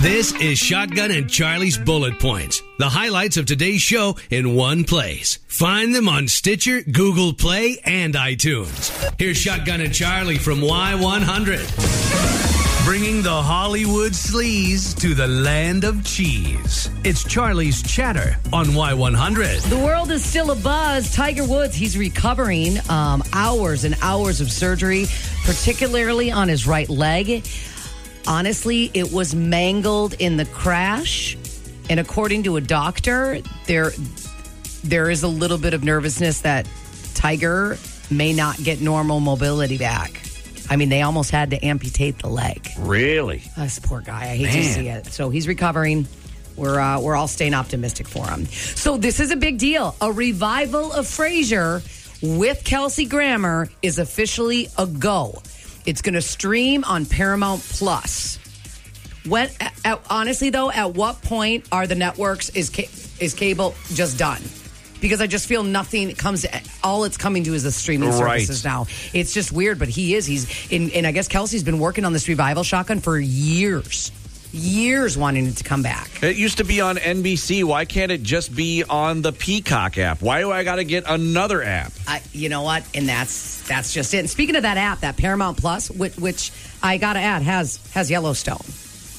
This is Shotgun and Charli's Bullet Points. The highlights of today's show in one place. Find them on Stitcher, Google Play, and iTunes. Here's Shotgun and Charli from Y100. Bringing the Hollywood sleaze to the land of cheese. It's Charli's Chatter on Y100. The world is still abuzz. Tiger Woods, he's recovering um, hours and hours of surgery, particularly on his right leg. Honestly, it was mangled in the crash. And according to a doctor, there there is a little bit of nervousness that Tiger may not get normal mobility back. I mean, they almost had to amputate the leg. Really? This poor guy. I hate to see it. So he's recovering. We're uh, we're all staying optimistic for him. So this is a big deal. A revival of Frasier with Kelsey Grammer is officially a go. It's going to stream on Paramount Plus. When at, honestly though, at what point are the networks is ca- is cable just done? Because I just feel nothing comes. All it's coming to is the streaming Right. services now. It's just weird, but he is. He's in, and I guess Kelsey's been working on this revival shotgun for years, years wanting it to come back. It used to be on NBC. Why can't it just be on the Peacock app? Why do I got to get another app? I, you know what? And that's that's just it. And speaking of that app, that Paramount Plus, which, which I got to add has has Yellowstone,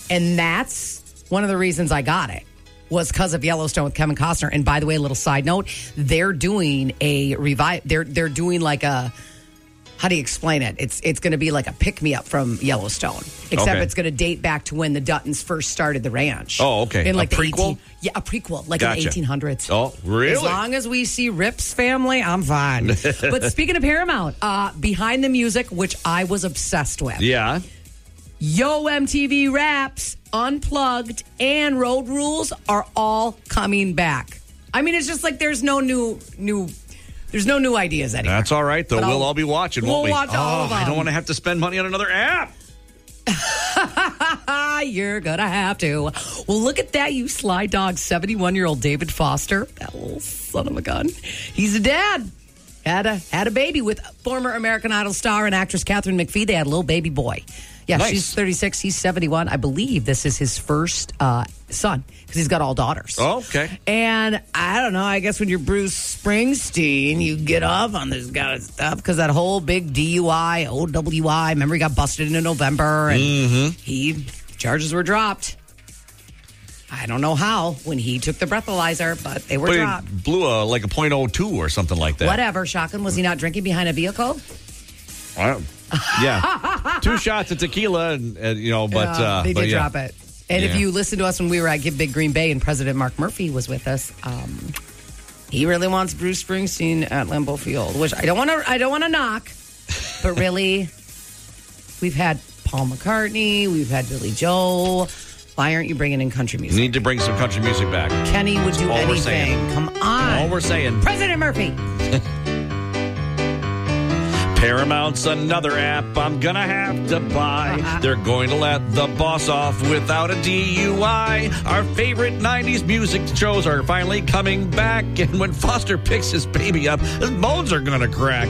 and that's one of the reasons I got it was because of Yellowstone with Kevin Costner. And by the way, a little side note: they're doing a revive. They're they're doing like a. How do you explain it? It's it's going to be like a pick me up from Yellowstone, except Okay. it's going to date back to when the Duttons first started the ranch. Oh, okay. In A like the prequel? 18 yeah, a prequel, like Gotcha. in the 1800s. Oh, really? As long as we see Rip's family, I'm fine. but speaking of Paramount, uh, behind the music, which I was obsessed with, Yeah. Yo MTV Raps, Unplugged, and Road Rules are all coming back. I mean, it's just like there's no new new. There's no new ideas anymore. That's all right, though. But we'll I'll- all be watching, we'll won't we? watch all oh, of I don't want to have to spend money on another app. You're gonna have to. Well, look at that, you sly dog, 71 year old David Foster, that little son of a gun. He's a dad. Had a had a baby with former American Idol star and actress Katharine McPhee. They had a little baby boy. Yeah, Nice. she's 36. He's 71. I believe this is his first uh, son because he's got all daughters. Oh, okay. And I don't know. I guess when you're Bruce Springsteen, you get off on this kind of stuff because that whole big DUI, OWI. Remember, he got busted in November, and Mm-hmm. he charges were dropped. I don't know how when he took the breathalyzer, but they were But dropped. blew a, like a .02 or something like that. Whatever, Shocking. Was he not drinking behind a vehicle? Yeah. Two shots of tequila, and, and you know, but Yeah, uh, they but did yeah. drop it. And if you listen to us when we were at Give Big Green Bay and President Mark Murphy was with us, um, he really wants Bruce Springsteen at Lambeau Field, which I don't want to. I don't want to knock, but really, we've had Paul McCartney, we've had Billy Joel. Why aren't you bringing in country music? Need to bring some country music back. Kenny would do all we're anything. saying. Come on, All we're saying. President Murphy. Paramount's another app I'm gonna have to buy. They're going to let the boss off without a DUI. Our favorite 90s music shows are finally coming back, and when Foster picks his baby up, his bones are gonna crack.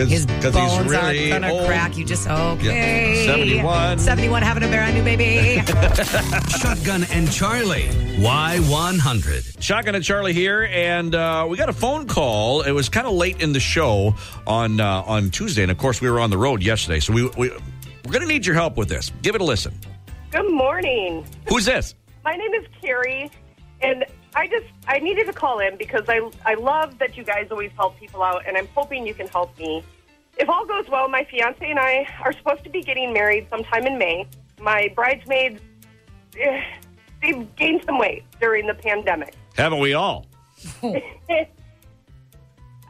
Cause, His 'cause bones he's really aren't gonna old. crack. You just okay. 71. 71 having a brand new baby. Shotgun and Charli, Y100. Shotgun and Charli here, and uh, we got a phone call. It was kind of late in the show on uh, on Tuesday, and of course we were on the road yesterday. So we, we we're going to need your help with this. Give it a listen. Good morning. Who's this? My name is Carrie, and I just I needed to call in because I I love that you guys always help people out, and I'm hoping you can help me. If all goes well, my fiance and I are supposed to be getting married sometime in May. My bridesmaids, eh, they've gained some weight during the pandemic. Haven't we all?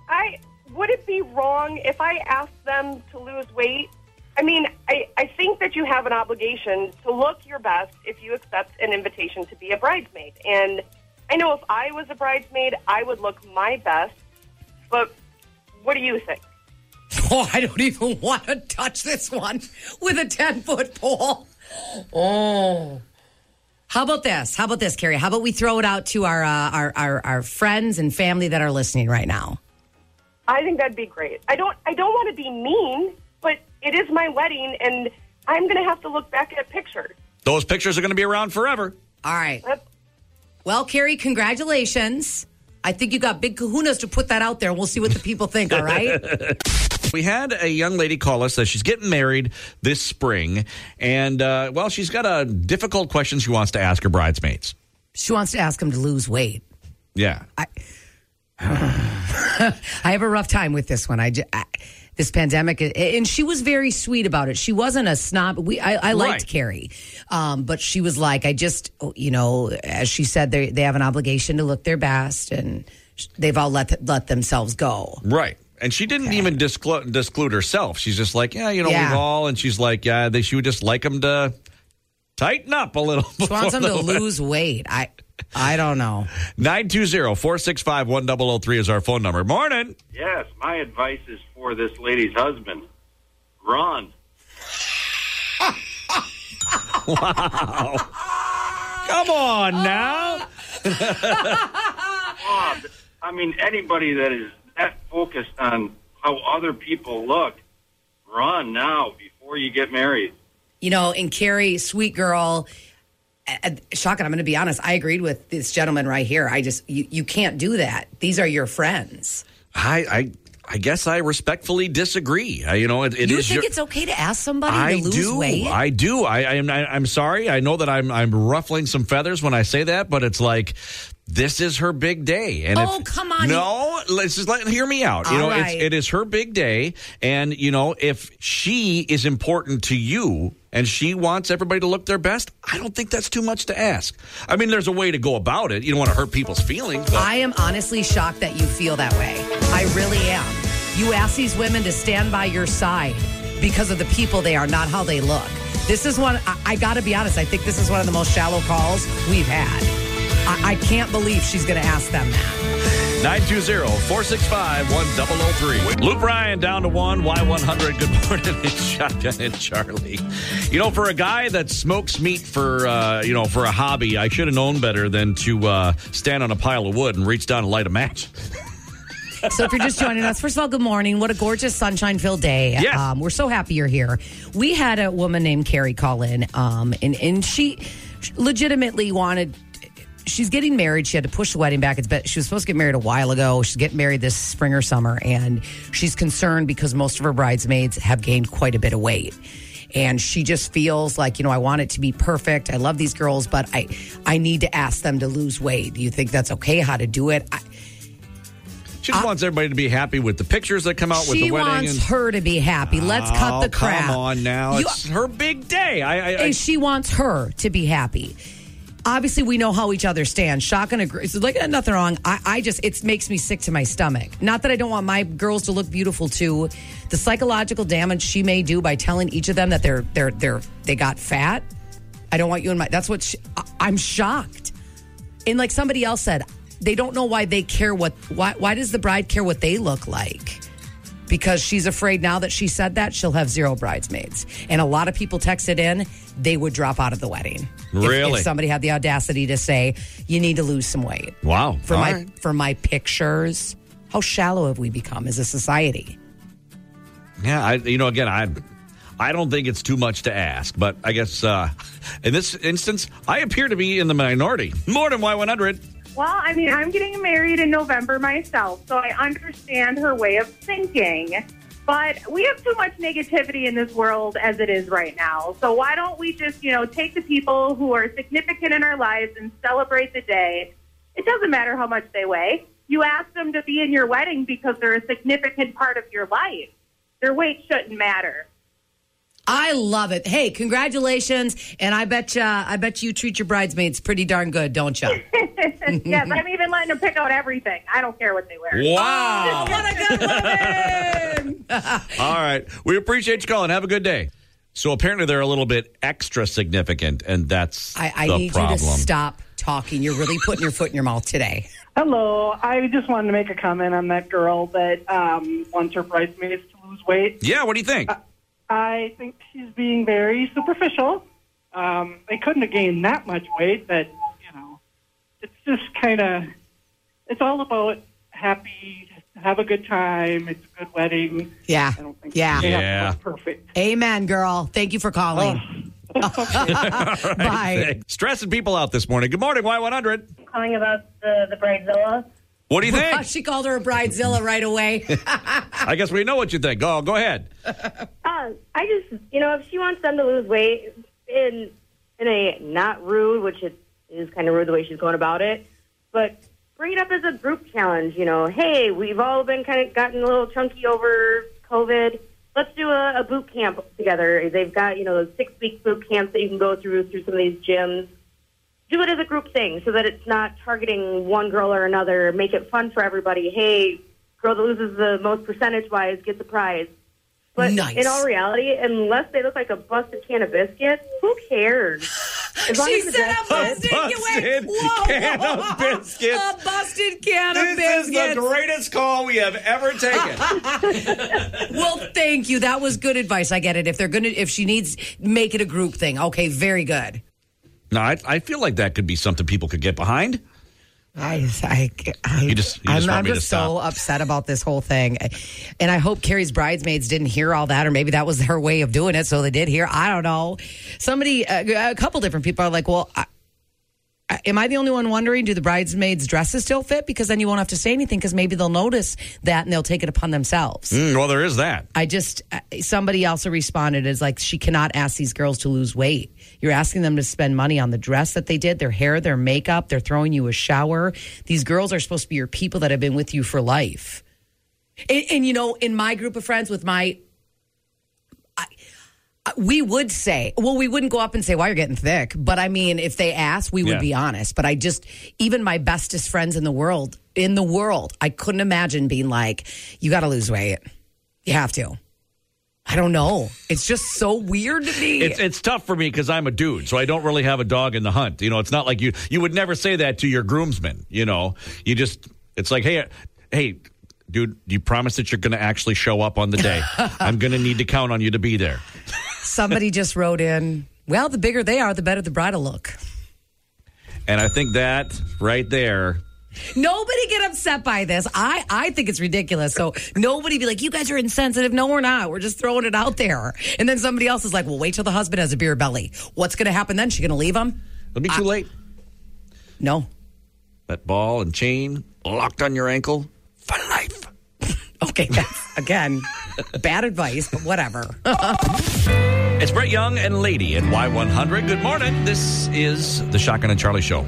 I would it be wrong if I asked them to lose weight? I mean, I, I think that you have an obligation to look your best if you accept an invitation to be a bridesmaid. And I know if I was a bridesmaid, I would look my best. But what do you think? Oh, I don't even want to touch this one with a 10 foot pole. Oh. How about this? How about this, Carrie? How about we throw it out to our, uh, our, our, our friends and family that are listening right now? I think that'd be great. I don't I don't want to be mean, but it is my wedding and I'm going to have to look back at pictures. Those pictures are going to be around forever. All right. Yep. Well, Carrie, congratulations. I think you got big kahunas to put that out there. We'll see what the people think, all right? We had a young lady call us that she's getting married this spring, and uh, well, she's got a difficult question she wants to ask her bridesmaids. she wants to ask him to lose weight. Yeah, I, I have a rough time with this one. I, just, I this pandemic, and she was very sweet about it. She wasn't a snob. We, I, I liked Right. Carrie, um, but she was like, I just, you know, as she said, they they have an obligation to look their best, and they've all let let themselves go. right. And she didn't even disclose disclude herself. She's just like, yeah, you know, Yeah. we've all, and she's like, yeah, they, she would just like them to tighten up a little. She wants them to lose weight. I I don't know. 920 465 1003 is our phone number. Morning. Yes, my advice is for this lady's husband. Run. Wow. Come on now. Bob, I mean, anybody that is that focused on how other people look, run now before you get married. You know, and Carrie, sweet girl. Uh, Shocking. I'm going to be honest. I agreed with this gentleman right here. I just you, you can't do that. These are your friends. I, I, I guess I respectfully disagree. I, you know, it, it you is think your, it's okay to ask somebody I to lose do. weight? I do. I, I am. I'm sorry. I know that I'm. I'm ruffling some feathers when I say that, but it's like this is her big day. And Oh, if- come on. No, let's just let hear me out. You know, right. it's, it is her big day, and you know, if she is important to you. And she wants everybody to look their best. I don't think that's too much to ask. I mean, there's a way to go about it. You don't want to hurt people's feelings. But I am honestly shocked that you feel that way. I really am. You ask these women to stand by your side because of the people they are, not how they look. This is one, I, I got to be honest, I think this is one of the most shallow calls we've had. I, I can't believe she's going to ask them that. 920-465-1003. Luke Bryan down to one. Y100. Good morning. It's Shotgun and Charli. You know, for a guy that smokes meat for, uh, you know, for a hobby, I should have known better than to uh, stand on a pile of wood and reach down and light a match. So if you're just joining us, first of all, good morning. What a gorgeous sunshine-filled day. Yes. Um, we're so happy you're here. We had a woman named Carrie call in, um, and, and she legitimately wanted she's getting married. She had to push the wedding back. It's been, she was supposed to get married a while ago. She's getting married this spring or summer, and she's concerned because most of her bridesmaids have gained quite a bit of weight. And she just feels like, you know, I want it to be perfect. I love these girls, but I, I need to ask them to lose weight. Do you think that's okay? How to do it? I, She just wants everybody to be happy with the pictures that come out with the wedding. She wants and, her to be happy. Let's oh, cut Oh, the crap. Come on now. You- it's her big day. I, I, I and she wants her to be happy. Obviously, we know how each other stand. Shock and agree. So, like, uh, nothing wrong. I, I just, it makes me sick to my stomach. Not that I don't want my girls to look beautiful too. The psychological damage she may do by telling each of them that they're, they're, they're, they got fat. I don't want you in my. That's what she, I, I'm shocked. And like somebody else said, they don't know why they care what. Why, why does the bride care what they look like? Because she's afraid now that she said that she'll have zero bridesmaids. And a lot of people texted in they would drop out of the wedding. If- Really? If, somebody had the audacity to say you need to lose some weight wow. for All my right. for my pictures. How shallow have we become as a society? Yeah, I, you know, again, I, I don't think it's too much to ask, but I guess uh, in this instance, I appear to be in the minority. More than Y100. Well, I mean, I'm getting married in November myself, so I understand her way of thinking. But we have too much negativity in this world as it is right now. So why don't we just, you know, take the people who are significant in our lives and celebrate the day? It doesn't matter how much they weigh. You ask them to be in your wedding because they're a significant part of your life. Their weight shouldn't matter. I love it. Hey, congratulations! And I bet you, I bet you treat your bridesmaids pretty darn good, don't you? yes, I'm even letting them pick out everything. I don't care what they wear. Wow. what a good woman! All right. We appreciate you calling. Have a good day. So apparently they're a little bit extra significant, and that's I, I the need problem. you to stop talking. You're really putting your foot in your mouth today. Hello. I just wanted to make a comment on that girl that um, wants her bridesmaids to lose weight. Yeah, what do you think? I think she's being very superficial. Um, they couldn't have gained that much weight, but you know, it's just kind of. It's all about happy, have a good time. It's a good wedding. Yeah, I don't think yeah. they have to Yeah. perfect. Amen, girl. Thank you for calling. Bye. Stressing people out this morning. Good morning, Y100. calling about the the bridezilla. What do you think? she called her a bridezilla right away. I guess we know what you think. Go, go ahead. Uh, I just, you know, if she wants them to lose weight in in a not rude, which it is kind of rude the way she's going about it, but bring it up as a group challenge. You know, hey, we've all been kind of gotten a little chunky over COVID. Let's do a, a boot camp together. They've got you know those six week boot camps that you can go through through some of these gyms. Do it as a group thing so that it's not targeting one girl or another. Make it fun for everybody. Hey, girl that loses the most percentage wise gets the prize. But Nice. in all reality, unless they look like a busted can of biscuits, who cares? As long she as said a dress fits. busted, busted whoa, can whoa, of biscuits. A busted can of This is the greatest call we have ever taken. well, thank you. That was good advice. I get it. If they're gonna, if she needs, make it a group thing. Okay, very good. No, I, I feel like that could be something people could get behind. I, I, I You just- you just I'm, I'm just so upset about this whole thing, and I hope Carrie's bridesmaids didn't hear all that, or maybe that was their way of doing it, so they did hear. I don't know. Somebody, a, a couple different people are like, "Well, I, I- am I the only one wondering? Do the bridesmaids' dresses still fit? Because then you won't have to say anything, because maybe they'll notice that and they'll take it upon themselves." Mm, well, there is that. I just uh, somebody also responded as like she cannot ask these girls to lose weight. You're asking them to spend money on the dress that they did, their hair, their makeup. They're throwing you a shower. These girls are supposed to be your people that have been with you for life. And, and you know, in my group of friends with my. I, I- we would say, well, we wouldn't go up and say, "Why you're getting thick," but I mean, if they asked, we would Yeah. be honest. But I just, even my bestest friends in the world, in the world, I couldn't imagine being like, "You got to lose weight. You have to." I don't know. It's just so weird to me. It's it's tough for me because I'm a dude, so I don't really have a dog in the hunt. You know, it's not like you you would never say that to your groomsmen. You know, you just it's like, hey, uh, hey, dude, you promise that you're going to actually show up on the day. I'm going to need to count on you to be there. Somebody just wrote in, well, the bigger they are, the better the bridal look. And I think that right there, Nobody get upset by this. I, I think it's ridiculous. So nobody be like, you guys are insensitive. No, we're not. We're just throwing it out there. And then somebody else is like, well, wait till the husband has a beer belly. What's going to happen then? She going to leave him? it'll be too late. No. That ball and chain locked on your ankle for life. Okay, that's again bad advice, but whatever. It's Brett Young and Lady at Y100. Good morning. This is the Shotgun and Charli show.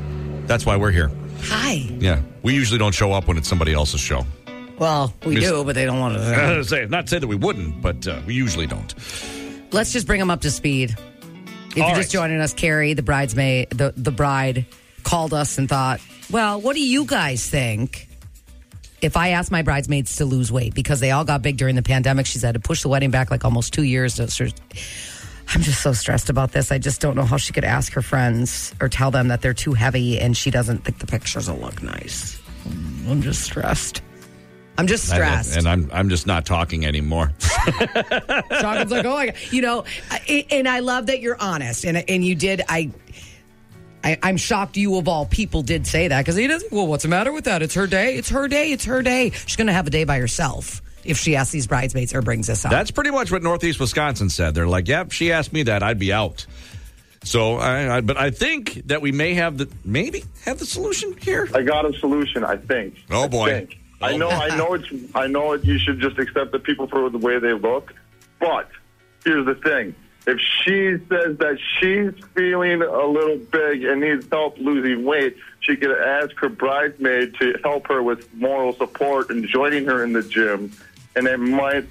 That's why we're here. Hi. Yeah, we usually don't show up when it's somebody else's show. Well, we Miss- do, but they don't want to. say, not say that we wouldn't, but uh, we usually don't. Let's just bring them up to speed. If All you're right. just joining us, Carrie, the bridesmaid, the, the bride, called us and thought, well, what do you guys think? If I asked my bridesmaids to lose weight because they all got big during the pandemic, she's had to push the wedding back like almost two years. So- I'm just so stressed about this. I just don't know how she could ask her friends or tell them that they're too heavy and she doesn't think the pictures will look nice. I'm just stressed. I'm just stressed. And I'm I'm just not talking anymore. Shotgun's like, oh god, you know, and I love that you're honest, and and you did. I, I I'm shocked you of all people did say that because he doesn't. Well, what's the matter with that? It's her day. It's her day. It's her day. She's gonna have a day by herself if she asks these bridesmaids or brings this up. That's pretty much what Northeast Wisconsin said. They're like, "Yep, she asked me that, I'd be out." So, I, I but I think that we may have the maybe have the solution here. I got a solution. I think. Oh, I boy. think. I oh. know. I know. It's. I know. It, you should just accept the people for the way they look. But here's the thing: if she says that she's feeling a little big and needs help losing weight, she could ask her bridesmaid to help her with moral support and joining her in the gym, and it might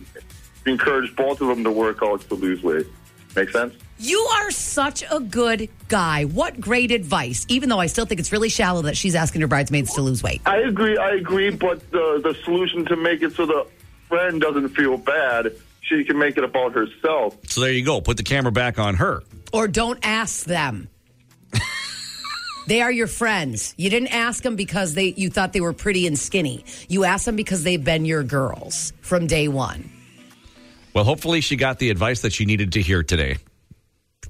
encourage both of them to work out to lose weight. Make sense? you are such a good guy. What great advice! Even though I still think it's really shallow that she's asking her bridesmaids to lose weight. I agree. I agree. But the the solution to make it so the friend doesn't feel bad, she can make it about herself. So there you go. Put the camera back on her. or don't ask them. They are your friends. You didn't ask them because they you thought they were pretty and skinny. You asked them because they've been your girls from day one. Well, hopefully she got the advice that she needed to hear today.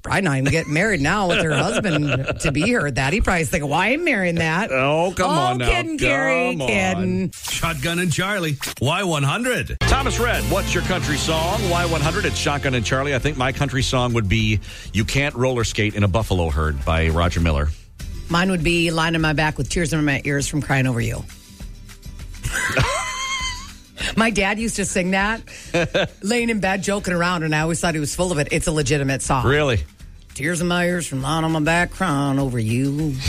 probably not even getting married now with her husband to be her. That he probably is thinking, why am I marrying that? Oh, come oh, on now. kidding, Carrie, Come on. kidding. Shotgun and Charli, Y100. Thomas Rhett, what's your country song? Y100, it's Shotgun and Charli. I think my country song would be You Can't Roller Skate in a Buffalo Herd by Roger Miller. Mine would be lying on my back with tears in my ears from crying over you. my dad used to sing that, laying in bed joking around, and I always thought he was full of it. It's a legitimate song. Really? Tears in my ears from lying on my back crying over you.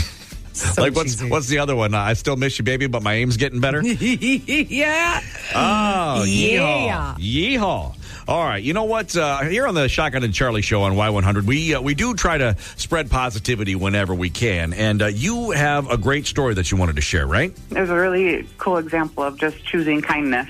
So like what's cheesy. what's the other one? Uh, I still miss you, baby, but my aim's getting better. yeah. Oh, Yeah. yeehaw. Yeehaw. All right. You know what? Uh, here on the Shotgun and Charli show on Y100, we uh, we do try to spread positivity whenever we can. And uh, you have a great story that you wanted to share, right? It was a really cool example of just choosing kindness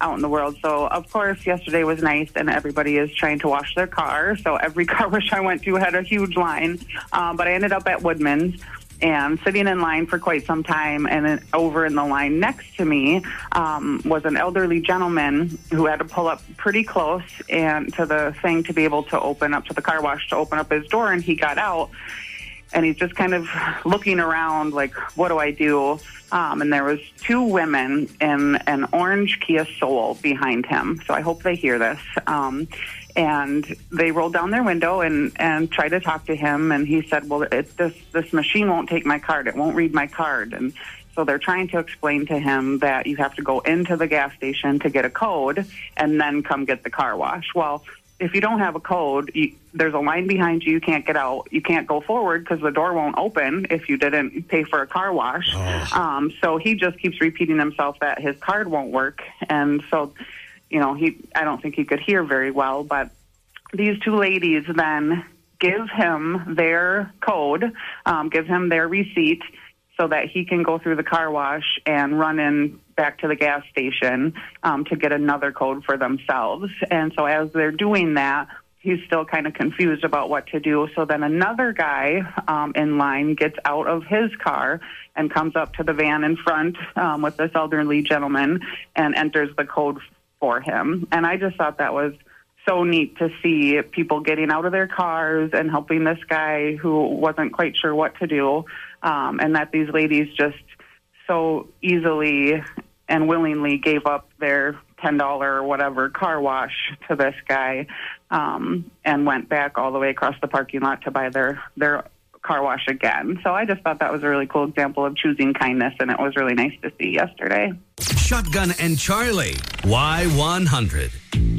out in the world. So, of course, yesterday was nice, and everybody is trying to wash their car. So, every car wash I went to had a huge line. Um, but I ended up at Woodman's and sitting in line for quite some time. And then over in the line next to me um, was an elderly gentleman who had to pull up pretty close and to the thing to be able to open up to the car wash to open up his door. And he got out and he's just kind of looking around like what do i do? Um, and there was two women in an orange kia soul behind him. So i hope they hear this. Um, and they rolled down their window and and tried to talk to him. And he said well it, this this machine won't take my card. It won't read my card. And so they're trying to explain to him that you have to go into the gas station to get a code and then come get the car wash. Well if you don't have a code, you, there's a line behind you. You can't get out. You can't go forward because the door won't open if you didn't pay for a car wash. Um, so he just keeps repeating himself that his card won't work, and so you know he. I don't think he could hear very well, but these two ladies then give him their code, um, give him their receipt so that he can go through the car wash and run in back to the gas station um, to get another code for themselves. And so as they're doing that, he's still kind of confused about what to do. So then another guy um, in line gets out of his car and comes up to the van in front um, with this elderly gentleman and enters the code for him. And I just thought that was so neat to see people getting out of their cars and helping this guy who wasn't quite sure what to do, um, and that these ladies just so easily and willingly gave up their ten dollar or whatever car wash to this guy, um, and went back all the way across the parking lot to buy their their car wash again. So I just thought that was a really cool example of choosing kindness, and it was really nice to see yesterday. Shotgun and Charli, Y100.